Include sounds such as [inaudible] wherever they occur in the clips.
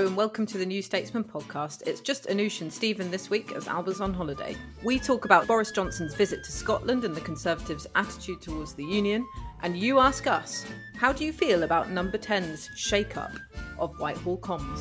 And welcome to the New Statesman podcast. It's just Anoosh and Stephen this week as Ailbhe's on holiday. We talk about Boris Johnson's visit to Scotland and the Conservatives' attitude towards the Union. And you ask us, how do you feel about Number 10's shake up of Whitehall Commons?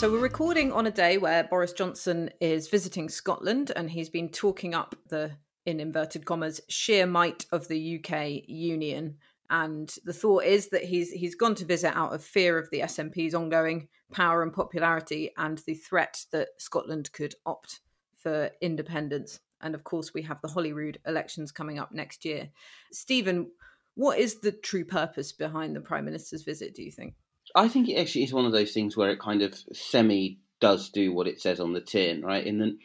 So we're recording on a day where Boris Johnson is visiting Scotland and he's been talking up the in inverted commas sheer might of the UK union and the thought is that he's he's gone to visit out of fear of the SNP's ongoing power and popularity and the threat that Scotland could opt for independence and of course we have the Holyrood elections coming up next year. Stephen, what is the true purpose behind the prime minister's visit do you think? I think it actually is one of those things where it kind of semi does do what it says on the tin, right? In the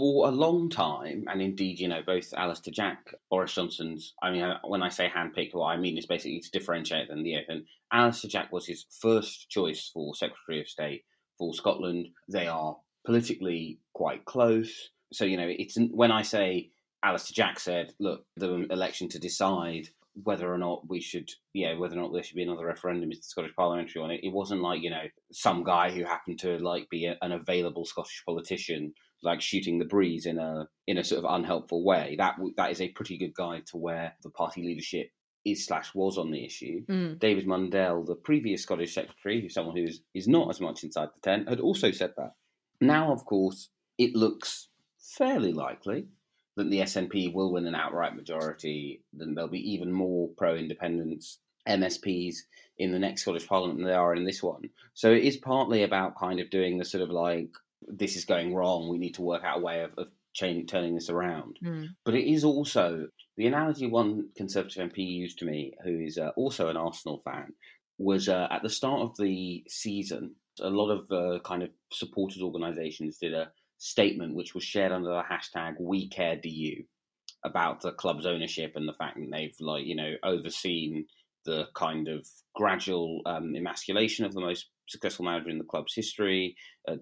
for a long time, and indeed, you know, both Alister Jack, Boris Johnson's. I mean, uh, when I say handpicked, what I mean is basically to differentiate them. The and Alister Jack was his first choice for Secretary of State for Scotland. They are politically quite close, so you know, it's when I say Alister Jack said, "Look, the election to decide." Whether or not we should, yeah, whether or not there should be another referendum is the Scottish parliamentary on it. It wasn't like you know some guy who happened to like be a, an available Scottish politician like shooting the breeze in a in a sort of unhelpful way. That that is a pretty good guide to where the party leadership is slash was on the issue. Mm. David Mundell, the previous Scottish secretary, who's someone who is, is not as much inside the tent, had also said that. Now, of course, it looks fairly likely that the SNP will win an outright majority, then there'll be even more pro independence MSPs in the next Scottish Parliament than there are in this one. So it is partly about kind of doing the sort of like, this is going wrong, we need to work out a way of, of change, turning this around. Mm. But it is also the analogy one Conservative MP used to me, who is uh, also an Arsenal fan, was uh, at the start of the season, a lot of uh, kind of supporters organisations did a statement which was shared under the hashtag We Care Do You about the club's ownership and the fact that they've like you know overseen the kind of gradual um, emasculation of the most successful manager in the club's history, a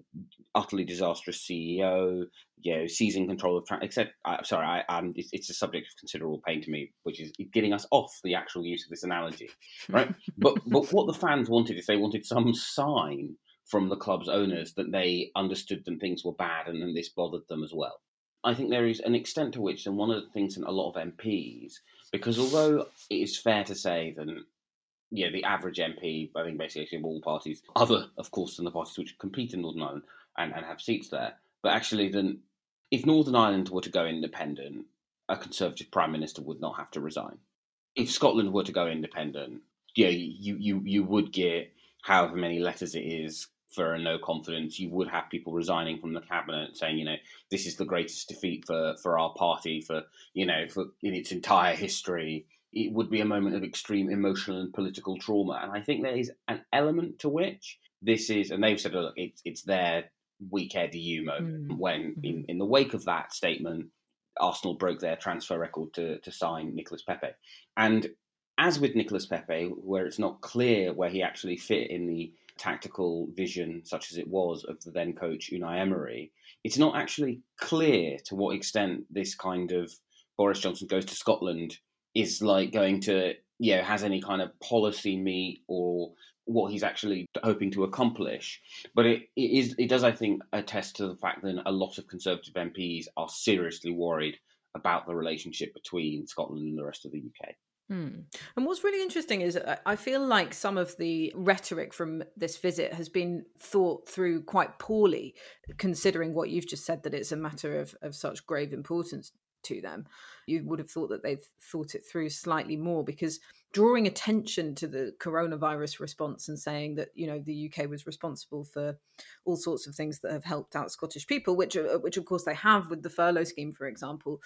utterly disastrous CEO, you know, seizing control of, tra- except, uh, sorry, I, um, it's, it's, a subject of considerable pain to me, which is getting us off the actual use of this analogy, right? [laughs] but but what the fans wanted is they wanted some sign from the club's owners that they understood that things were bad and then this bothered them as well. I think there is an extent to which, and one of the things in a lot of MPs, because although it is fair to say that yeah, the average MP, I think basically of all parties, other of course than the parties which compete in Northern Ireland and, and have seats there, but actually then if Northern Ireland were to go independent, a Conservative Prime Minister would not have to resign. If Scotland were to go independent, yeah, you you you would get however many letters it is for a no confidence, you would have people resigning from the cabinet saying, you know, this is the greatest defeat for, for our party for, you know, for in its entire history. It would be a moment of extreme emotional and political trauma. And I think there is an element to which this is, and they've said, oh, look, it's, it's their weak do moment mm-hmm. when in, mm-hmm. in the wake of that statement, Arsenal broke their transfer record to, to sign Nicolas Pepe. And as with Nicolas Pepe, where it's not clear where he actually fit in the tactical vision, such as it was, of the then coach Unai Emery, it's not actually clear to what extent this kind of Boris Johnson goes to Scotland is like going to you know, has any kind of policy meet or what he's actually hoping to accomplish. But it, it is it does I think attest to the fact that a lot of Conservative MPs are seriously worried about the relationship between Scotland and the rest of the UK. Hmm. And what's really interesting is uh, I feel like some of the rhetoric from this visit has been thought through quite poorly, considering what you've just said that it's a matter of, of such grave importance to them. You would have thought that they've thought it through slightly more because drawing attention to the coronavirus response and saying that you know the UK was responsible for all sorts of things that have helped out Scottish people, which uh, which of course they have with the furlough scheme, for example,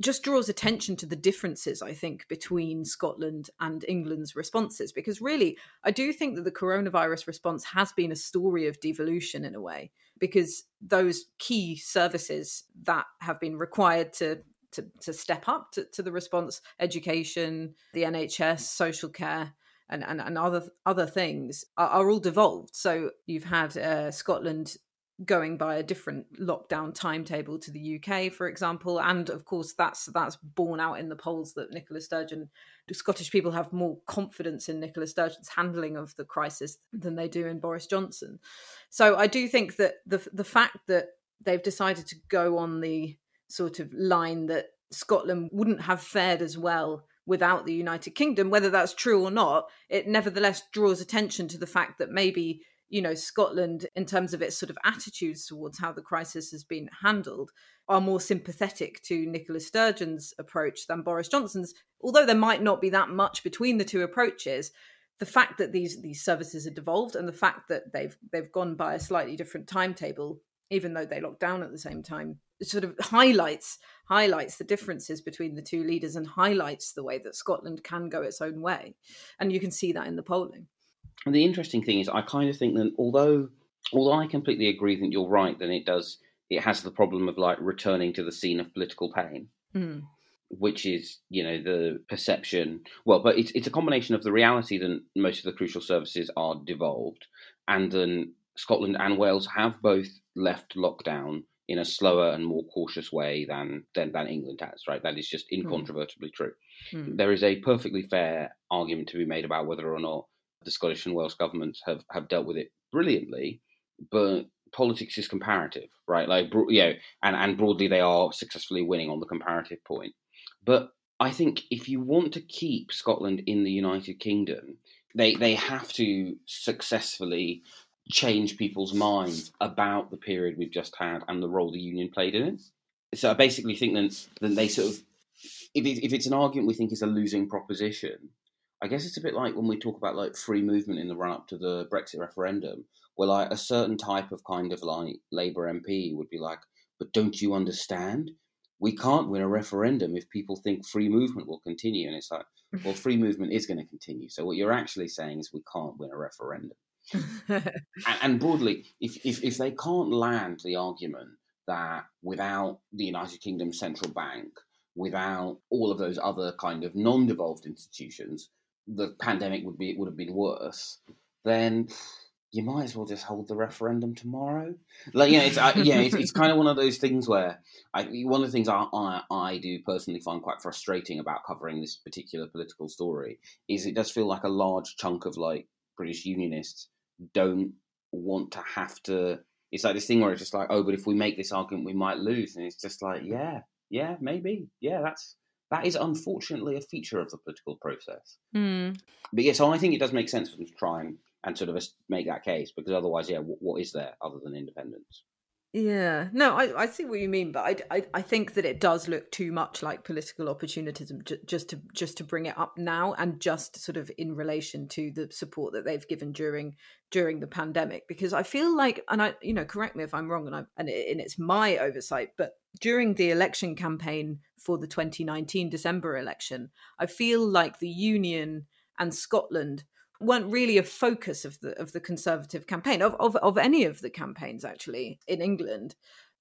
just draws attention to the differences I think between Scotland and England's responses. Because really, I do think that the coronavirus response has been a story of devolution in a way, because those key services that have been required to to, to step up to, to the response education the nhs social care and, and, and other other things are, are all devolved so you've had uh, scotland going by a different lockdown timetable to the UK, for example, and of course that's that's borne out in the polls that Nicola Sturgeon, Scottish people have more confidence in Nicola Sturgeon's handling of the crisis than they do in Boris Johnson. So I do think that the the fact that they've decided to go on the sort of line that Scotland wouldn't have fared as well without the United Kingdom, whether that's true or not, it nevertheless draws attention to the fact that maybe, you know, Scotland, in terms of its sort of attitudes towards how the crisis has been handled, are more sympathetic to Nicola Sturgeon's approach than Boris Johnson's. Although there might not be that much between the two approaches, the fact that these these services are devolved and the fact that they've they've gone by a slightly different timetable, even though they locked down at the same time, sort of highlights highlights the differences between the two leaders and highlights the way that Scotland can go its own way, and you can see that in the polling. And the interesting thing is, I kind of think that although although I completely agree that you're right, then it does it has the problem of like returning to the scene of political pain. Mm. Which is, you know, the perception. Well, but it's it's a combination of the reality that most of the crucial services are devolved, and then Scotland and Wales have both left lockdown in a slower and more cautious way than than, than England has. Right, that is just hmm. incontrovertibly mm. true. Mm. There is a perfectly fair argument to be made about whether or not the Scottish and Welsh governments have have dealt with it brilliantly, but politics is comparative, right? Like, you know, and and broadly they are successfully winning on the comparative point. But I think if you want to keep Scotland in the United Kingdom, they they have to successfully change people's minds about the period we've just had and the role the union played in it. So I basically think that, that they sort of, if, it, if it's an argument we think is a losing proposition, I guess it's a bit like when we talk about like free movement in the run up to the Brexit referendum, where like a certain type of kind of like Labour MP would be like, but don't you understand? We can't win a referendum if people think free movement will continue. And it's like, well, free movement is going to continue. So what you're actually saying is we can't win a referendum and, broadly, if, if, if they can't land the argument that without the United Kingdom central bank, without all of those other kind of non-devolved institutions, the pandemic would be would have been worse. Then you might as well just hold the referendum tomorrow. Like, yeah, it's yeah, it's, it's, kind of one of those things where I, one of the things I, I, I do personally find quite frustrating about covering this particular political story is it does feel like a large chunk of like British Unionists don't want to have to. It's like this thing where it's just like, oh, but if we make this argument, we might lose, and it's just like, yeah, yeah, maybe, yeah, that's that is unfortunately a feature of the political process. Mm. But yeah, so I think it does make sense for them to try and, and sort of make that case because otherwise, yeah, what, what is there other than independence? Yeah, no, I, I see what you mean, but I, I, I think that it does look too much like political opportunism j- just to just to bring it up now, and just sort of in relation to the support that they've given during during the pandemic. Because I feel like, and I, you know, correct me if I'm wrong, and I and, it, and it's my oversight, but during the election campaign for the 2019 December election, I feel like the Union and Scotland weren't really a focus of the of the conservative campaign of of, of any of the campaigns actually in England.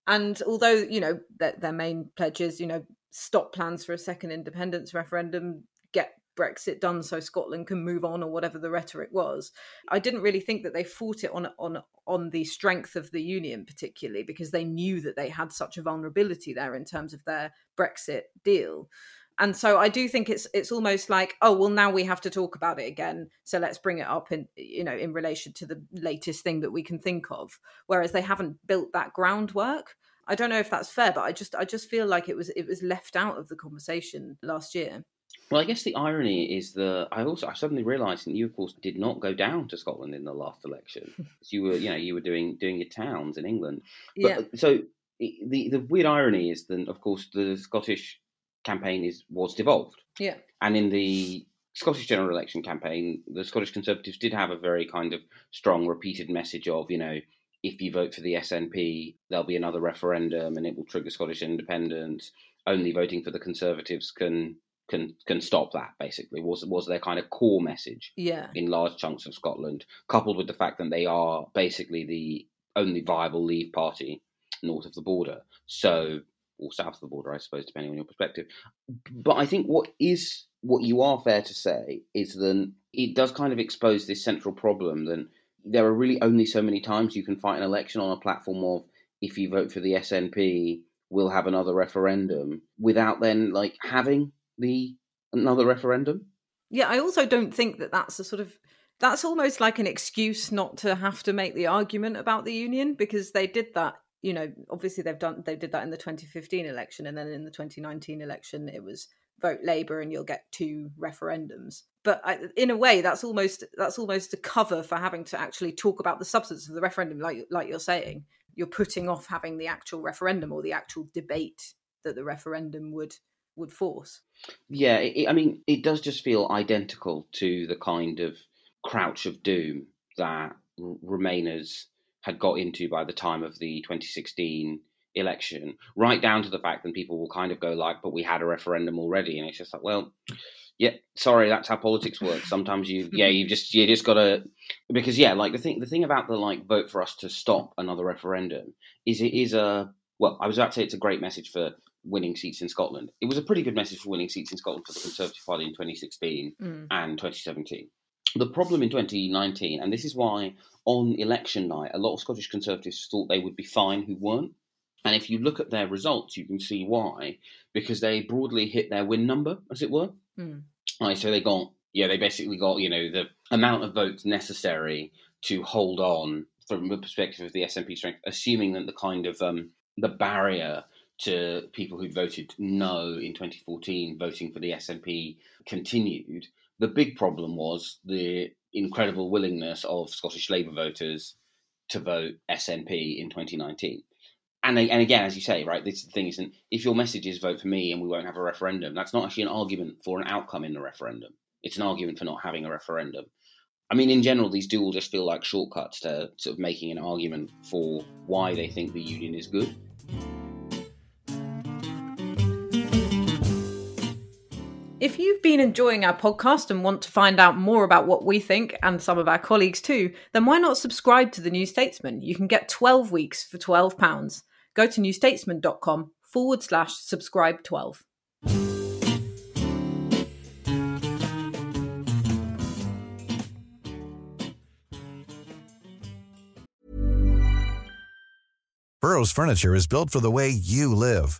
And although you know their, their main pledges, you know, stop plans for a second independence referendum, get Brexit done so Scotland can move on, or whatever the rhetoric was. I didn't really think that they fought it on on on the strength of the union, particularly because they knew that they had such a vulnerability there in terms of their Brexit deal. And so I do think it's it's almost like oh well now we have to talk about it again so let's bring it up in you know in relation to the latest thing that we can think of whereas they haven't built that groundwork I don't know if that's fair but I just I just feel like it was it was left out of the conversation last year well, I guess the irony is that I also I suddenly realised that you, of course, did not go down to Scotland in the last election. so [laughs] you were, you know, you were doing doing your towns in England. But, yeah. Uh, so the the weird irony is that, of course, the Scottish campaign is was devolved. Yeah. And in the Scottish general election campaign, the Scottish Conservatives did have a very kind of strong, repeated message of, you know, if you vote for the SNP, there'll be another referendum and it will trigger Scottish independence. Only voting for the Conservatives can can can stop that. Basically, was was their kind of core message. Yeah. In large chunks of Scotland, coupled with the fact that they are basically the only viable Leave party north of the border. So or south of the border, I suppose, depending on your perspective. But I think what is what you are fair to say is that it does kind of expose this central problem that there are really only so many times you can fight an election on a platform of if you vote for the SNP, we'll have another referendum without then like having the another referendum. Yeah, I also don't think that that's a sort of that's almost like an excuse not to have to make the argument about the union because they did that you know obviously they've done they did that in the 2015 election and then in the 2019 election it was vote labor and you'll get two referendums. But I, in a way that's almost that's almost a cover for having to actually talk about the substance of the referendum like like you're saying. You're putting off having the actual referendum or the actual debate that the referendum would would force. Yeah it, i mean it does just feel identical to the kind of crouch of doom that remainers had got into by the time of the 2016 election, right down to the fact that people will kind of go like, "But we had a referendum already," and it's just like, well, yeah, sorry, that's how politics works. Sometimes you, yeah, you just you just gotta because yeah, like the thing the thing about the like vote for us to stop another referendum is it is a well, I was about to say it's a great message for winning seats in Scotland. It was a pretty good message for winning seats in Scotland for the Conservative Party in 2016 mm. and 2017. The problem in 2019, and this is why on election night, a lot of Scottish Conservatives thought they would be fine who weren't. And if you look at their results, you can see why, because they broadly hit their win number, as it were. Mm. Right, so they got, yeah, they basically got, you know, the amount of votes necessary to hold on from the perspective of the SNP strength, assuming that the kind of um, the barrier to people who voted no in 2014 voting for the SNP continued. The big problem was the incredible willingness of Scottish Labour voters to vote SNP in 2019. And, and again, as you say, right, this thing isn't if your message is vote for me and we won't have a referendum, that's not actually an argument for an outcome in the referendum. It's an argument for not having a referendum. I mean, in general, these do all just feel like shortcuts to sort of making an argument for why they think the union is good. If you've been enjoying our podcast and want to find out more about what we think and some of our colleagues too, then why not subscribe to The New Statesman? You can get 12 weeks for £12. Go to newstatesman.com forward slash subscribe 12. Burrow's furniture is built for the way you live.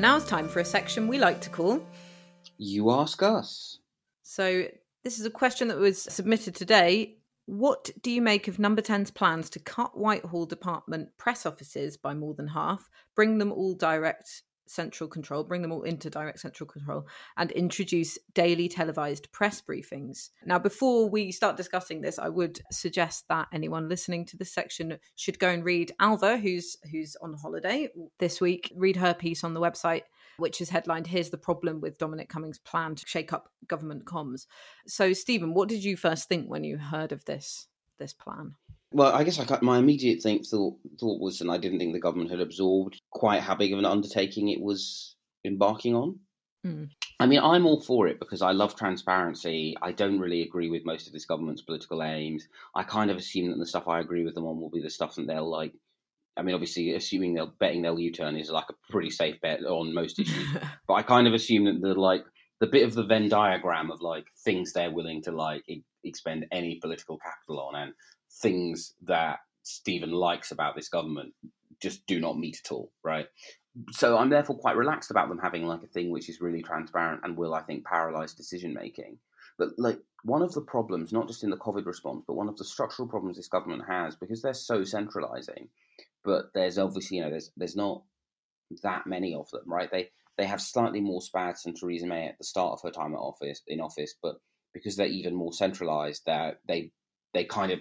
And now it's time for a section we like to call You Ask Us. So, this is a question that was submitted today. What do you make of Number 10's plans to cut Whitehall Department press offices by more than half, bring them all direct central control, bring them all into direct central control, and introduce daily televised press briefings. Now, before we start discussing this, I would suggest that anyone listening to this section should go and read Ailbhe, who's who's on holiday this week. Read her piece on the website which is headlined Here's the Problem with Dominic Cummings' plan to shake up government comms. So, Stephen, what did you first think when you heard of this this plan? Well, I guess I got, my immediate think, thought, thought was, and I didn't think the government had absorbed quite how big of an undertaking it was embarking on. Mm. I mean, I'm all for it because I love transparency. I don't really agree with most of this government's political aims. I kind of assume that the stuff I agree with them on will be the stuff that they'll like. I mean, obviously, assuming they'll betting they'll U-turn is like a pretty safe bet on most [laughs] issues. but I kind of assume that the like the bit of the Venn diagram of like things they're willing to like expend any political capital on and things that Stephen likes about this government just do not meet at all, right? so I'm therefore quite relaxed about them having like a thing which is really transparent and will, I think, paralyze decision making. But like one of the problems, not just in the COVID response, but one of the structural problems this government has, because they're so centralizing, but there's obviously, you know, there's there's not that many of them, right? They they have slightly more spads than Theresa May at the start of her time at office in office, but because they're even more centralized, they they they kind of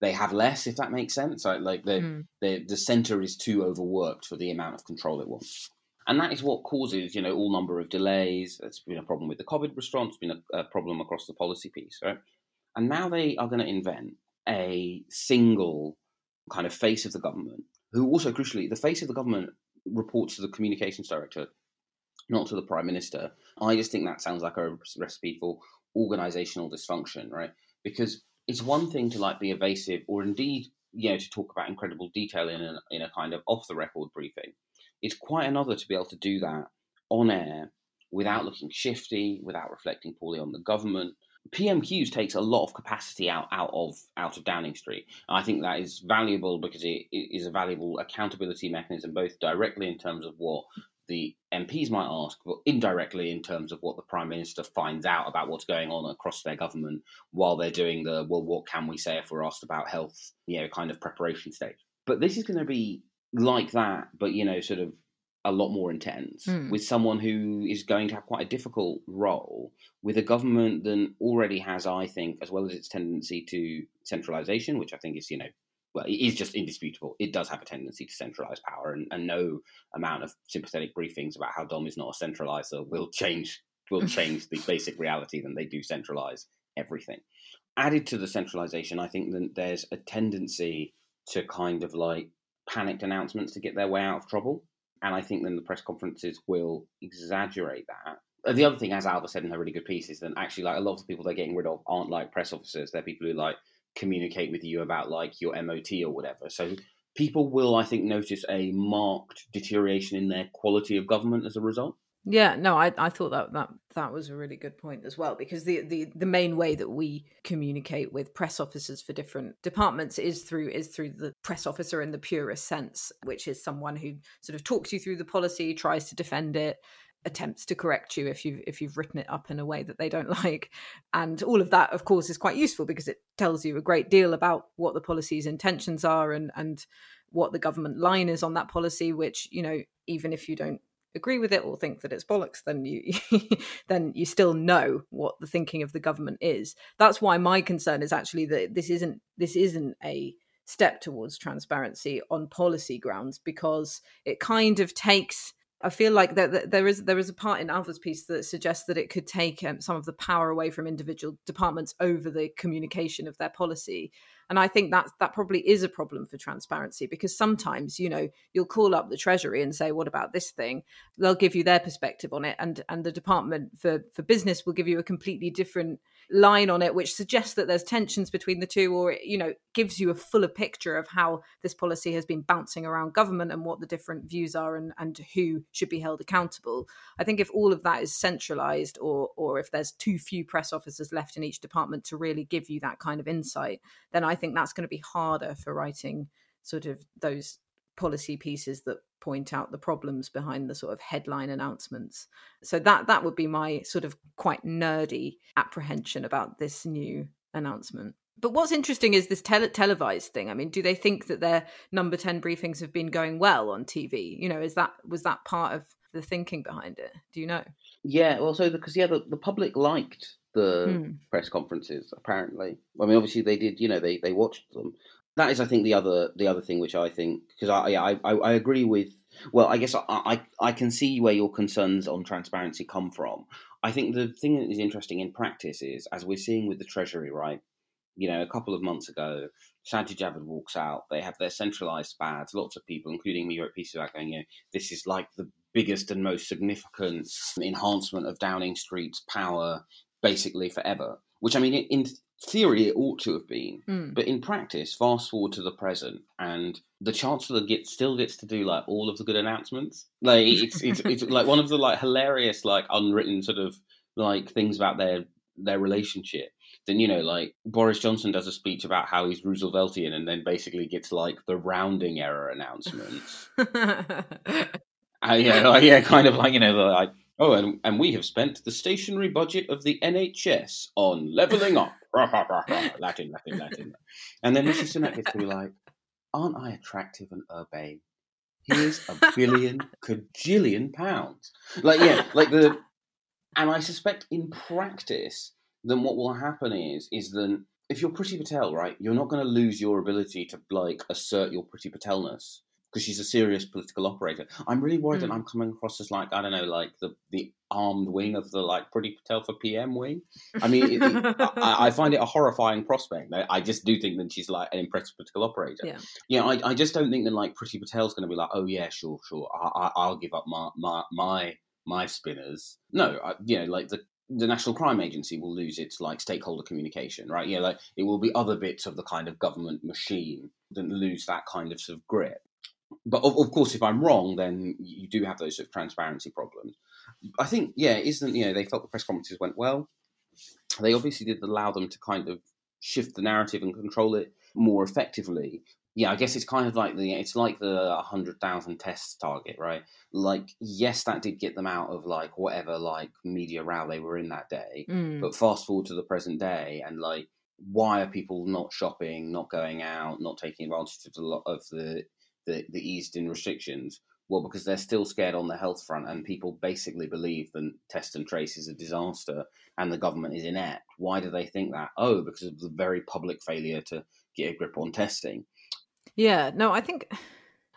they have less, if that makes sense. Like, like the, mm. the the center is too overworked for the amount of control it wants, and that is what causes you know all number of delays. It's been a problem with the COVID response, been a, a problem across the policy piece, right? And now they are going to invent a single kind of face of the government, who also crucially the face of the government reports to the communications director, not to the prime minister. I just think that sounds like a recipe for organizational dysfunction, right? Because it's one thing to like be evasive or indeed you know to talk about incredible detail in a, in a kind of off the record briefing it's quite another to be able to do that on air without looking shifty without reflecting poorly on the government PMQs takes a lot of capacity out, out of out of Downing Street. And I think that is valuable because it, it is a valuable accountability mechanism, both directly in terms of what the MPs might ask, but indirectly in terms of what the Prime Minister finds out about what's going on across their government while they're doing the, well, what can we say if we're asked about health, you know, kind of preparation stage. But this is going to be like that, but, you know, sort of a lot more intense mm. with someone who is going to have quite a difficult role with a government that already has, I think, as well as its tendency to centralization, which I think is, you know, well, it is just indisputable. It does have a tendency to centralize power, and, and no amount of sympathetic briefings about how Dom is not a centralizer will change will [laughs] change the basic reality that they do centralize everything. Added to the centralization, I think that there's a tendency to kind of like panicked announcements to get their way out of trouble, and I think then the press conferences will exaggerate that. The other thing, as Ailbhe said in her really good piece, is that actually like a lot of the people they're getting rid of aren't like press officers; they're people who like communicate with you about like your MOT or whatever. So people will, I think, notice a marked deterioration in their quality of government as a result. Yeah, no, I, I thought that, that that was a really good point as well because the, the the main way that we communicate with press officers for different departments is through is through the press officer in the purest sense, which is someone who sort of talks you through the policy, tries to defend it, attempts to correct you if you if you've written it up in a way that they don't [laughs] like. And all of that of course is quite useful because it tells you a great deal about what the policy's intentions are and and what the government line is on that policy which you know even if you don't agree with it or think that it's bollocks then you [laughs] then you still know what the thinking of the government is. That's why my concern is actually that this isn't this isn't a step towards transparency on policy grounds because it kind of takes I feel like that, there is there is a part in Ailbhe's piece that suggests that it could take um, some of the power away from individual departments over the communication of their policy, and I think that that probably is a problem for transparency because sometimes you know you'll call up the treasury and say, "What about this thing?" They'll give you their perspective on it, and and the department for for business will give you a completely different line on it which suggests that there's tensions between the two or you know gives you a fuller picture of how this policy has been bouncing around government and what the different views are and, and who should be held accountable. I think if all of that is centralized or or if there's too few press officers left in each department to really give you that kind of insight then i think that's going to be harder for writing sort of those policy pieces that point out the problems behind the sort of headline announcements. So that that would be my sort of quite nerdy apprehension about this new announcement. But what's interesting is this tele- televised thing. I mean, do they think that their number 10 briefings have been going well on TV? You know, is that was that part of the thinking behind it? Do you know? Yeah, well, so because yeah, the, the public liked the hmm. press conferences. Apparently, I mean, obviously they did. You know, they they watched them, that is, I think, the other the other thing which I think because I yeah I, I, agree with Well, I guess I, I, I can see where your concerns on transparency come from. I think the thing that is interesting in practice is, as we're seeing with the Treasury, right? You know, a couple of months ago, Sajid Javid walks out. They have their centralised SPADs. Lots of people, including me, wrote pieces about going, you know, this is like the biggest and most significant enhancement of Downing Street's power, basically forever. Which I mean, in theory, it ought to have been, Mm. but in practice, fast forward to the present, and the Chancellor gets still gets to do like all of the good announcements. Like it's it's, it's like one of the like hilarious like unwritten sort of like things about their their relationship. Then you know, like Boris Johnson does a speech about how he's Rooseveltian, and then basically gets like the rounding error announcements. Uh, yeah, like, yeah, kind of like you know, the, like oh, and and we have spent the stationery budget of the NHS on levelling up. [laughs] Latin, Latin, Latin. And then Mrs. Sunak to be like, aren't I attractive and urbane? Here's a billion pounds. Like yeah, like the, and I suspect in practice, then what will happen is is then if you're Priti Patel, right, you're not going to lose your ability to like assert your Priti Patelness because she's a serious political operator. I'm really worried that Mm. I'm coming across as like I don't know, like the the armed wing of the like Priti Patel for PM wing. I mean, it, it, I, I [laughs] find it a horrifying prospect. I, I just do think that she's like an impressive political operator. Yeah. Yeah, I, I just don't think that like Priti Patel's going to be like, oh yeah, sure, sure, I, I, I'll give up my my my my spinners. No, I, you know, like the the National Crime Agency will lose its like stakeholder communication, right? Yeah, like it will be other bits of the kind of government machine that lose that kind of sort of grip. But of, of course, if I'm wrong, then you do have those sort of transparency problems. I think, yeah, isn't you know they felt the press conferences went well. They obviously did allow them to kind of shift the narrative and control it more effectively. Yeah, I guess it's kind of like the it's like the hundred thousand tests target, right? Like, yes, that did get them out of like whatever like media row they were in that day. Mm. But fast forward to the present day, and like, why are people not shopping, not going out, not taking advantage of the lot of the the, the eased in restrictions? Well, because they're still scared on the health front, and people basically believe that test and trace is a disaster, and the government is inept. Why do they think that? Oh, because of the very public failure to get a grip on testing. Yeah, no, I think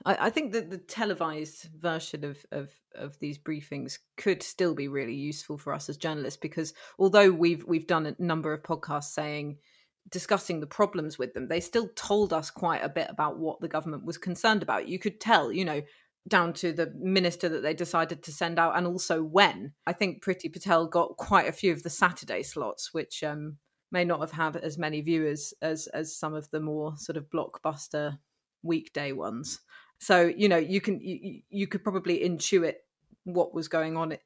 I, I think that the televised version of, of of these briefings could still be really useful for us as journalists because although we've we've done a number of podcasts saying discussing the problems with them, they still told us quite a bit about what the government was concerned about. You could tell, you know, down to the minister that they decided to send out and also when. I think Priti Patel got quite a few of the Saturday slots, which um may not have had as many viewers as as some of the more sort of blockbuster weekday ones. So you know you can you, you could probably intuit what was going on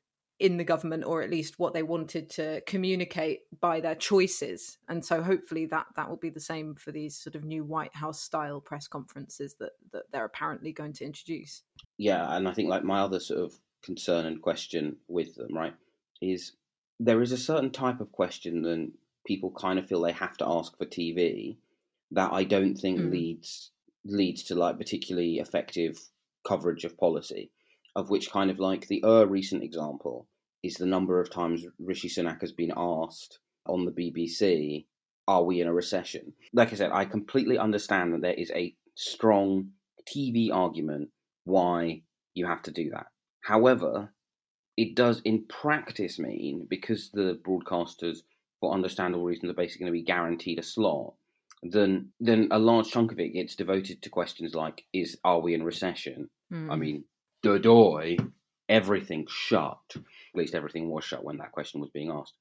in the government, or at least what they wanted to communicate by their choices. And so hopefully that that will be the same for these sort of new White House style press conferences that that they're apparently going to introduce. Yeah, and I think like my other sort of concern and question with them, right, is there is a certain type of question that people kind of feel they have to ask for TV that I don't think Mm. leads leads to like particularly effective coverage of policy. Of which kind of like the uh, recent example is the number of times Rishi Sunak has been asked on the BBC, "Are we in a recession?" Like I said, I completely understand that there is a strong TV argument why you have to do that. However, it does in practice mean because the broadcasters, for understandable reasons, are basically going to be guaranteed a slot. Then, then a large chunk of it gets devoted to questions like: Is are we in recession? I Mm. mean, doy, everything shut. At least everything was shut when that question was being asked,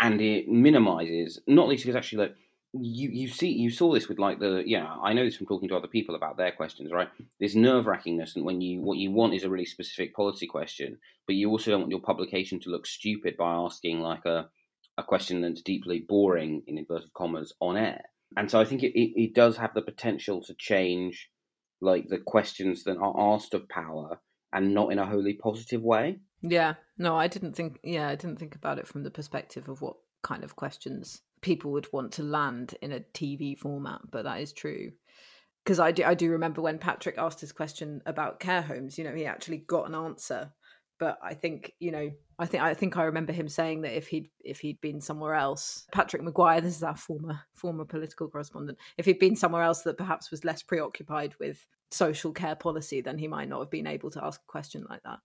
and it minimises. Not least because actually, like you you see you saw this with like the yeah I know this from talking to other people about their questions right. This nerve wrackingness and when you what you want is a really specific policy question, but you also don't want your publication to look stupid by asking like a a question that's deeply boring in inverted commas on air. And so I think it, it, it does have the potential to change like the questions that are asked of power and not in a wholly positive way. Yeah, no, I didn't think. Yeah, I didn't think about it from the perspective of what kind of questions people would want to land in a TV format, but that is true. Because I do, I do remember when Patrick asked his question about care homes. You know, he actually got an answer but I think you know I think I think I remember him saying that if he'd if he'd been somewhere else, Patrick Maguire, this is our former former political correspondent, if he'd been somewhere else that perhaps was less preoccupied with social care policy, then he might not have been able to ask a question like that.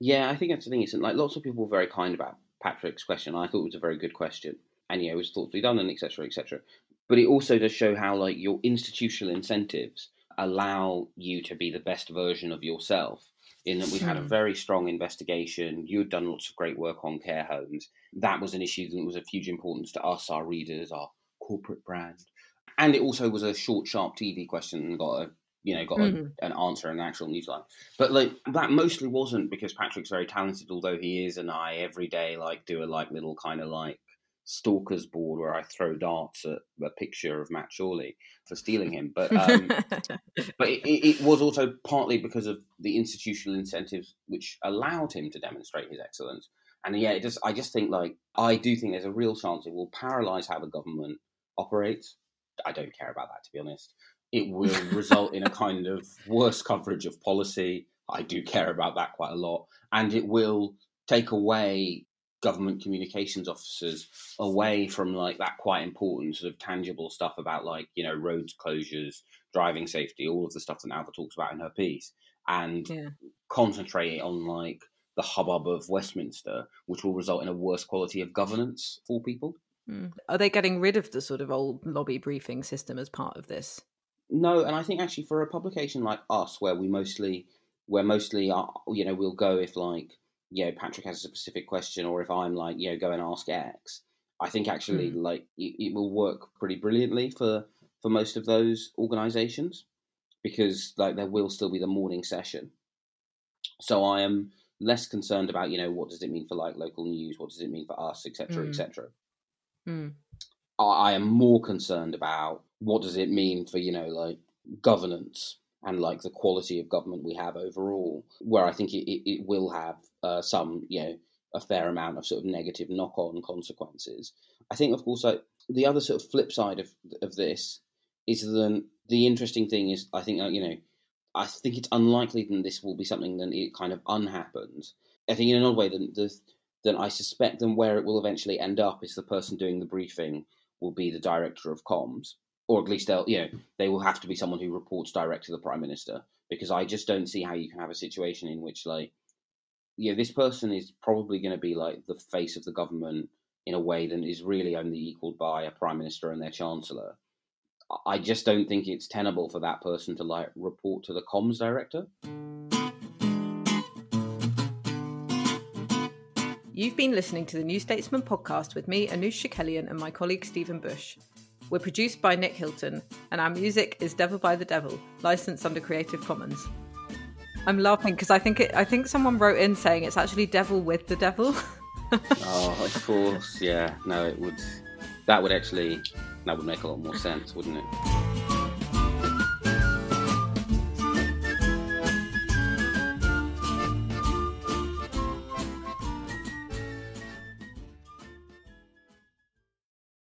Yeah, I think that's the thing. Isn't like lots of people were very kind about Patrick's question. I thought it was a very good question, and yeah, it was thoughtfully done, and etc. etc. But it also does show how like your institutional incentives allow you to be the best version of yourself in that we've had a hmm. very strong investigation. You had done lots of great work on care homes. That was an issue that was of huge importance to us, our readers, our corporate brand. And it also was a short, sharp TV question and got a you know got mm-hmm. a, an answer in an actual newsline. But like that mostly wasn't because Patrick's very talented, although he is, and I every day like do a like little kind of like stalker's board where I throw darts at a picture of Matt Chorley for stealing him. But [laughs] um, but it, it, was also partly because of the institutional incentives which allowed him to demonstrate his excellence. And yeah, it just I just think like I do think there's a real chance it will paralyze how the government operates. I don't care about that to be honest. It will [laughs] result in a kind of worse coverage of policy. I do care about that quite a lot, and it will take away government communications officers away from like that quite important sort of tangible stuff about like you know roads closures driving safety all of the stuff that Ailbhe talks about in her piece and yeah. concentrate on like the hubbub of Westminster which will result in a worse quality of governance for people mm. are they getting rid of the sort of old lobby briefing system as part of this no and I think actually for a publication like us where we mostly where mostly are, you know we'll go if like you know, Patrick has a specific question, or if I'm like, you know, go and ask X, I think actually mm. like it, it, will work pretty brilliantly for for most of those organisations because like there will still be the morning session. So I am less concerned about you know what does it mean for like local news, what does it mean for us, etc., mm. etc. Mm. I, I am more concerned about what does it mean for you know like governance and like the quality of government we have overall, where I think it, it, will have uh, some, you know, a fair amount of sort of negative knock-on consequences. I think, of course, like, the other sort of flip side of of this is that the interesting thing is, I think, uh, you know, I think it's unlikely that this will be something that it kind of unhappens. I think in another way, then then I suspect then where it will eventually end up is the person doing the briefing will be the director of comms or at least they'll you know they will have to be someone who reports direct to the prime minister because I just don't see how you can have a situation in which like yeah this person is probably going to be like the face of the government in a way that is really only equaled by a prime minister and their chancellor. I just don't think it's tenable for that person to like report to the comms director. You've been listening to the New Statesman podcast with me, Anoosh Chakelian, and my colleague Stephen Bush. We're produced by Nick Hilton, and our music is Devil by the Devil, licensed under Creative Commons. I'm laughing because I think it, I think someone wrote in saying it's actually Devil with the Devil. [laughs] oh, of course, yeah. No, it would. That would actually that would make a lot more sense, wouldn't it?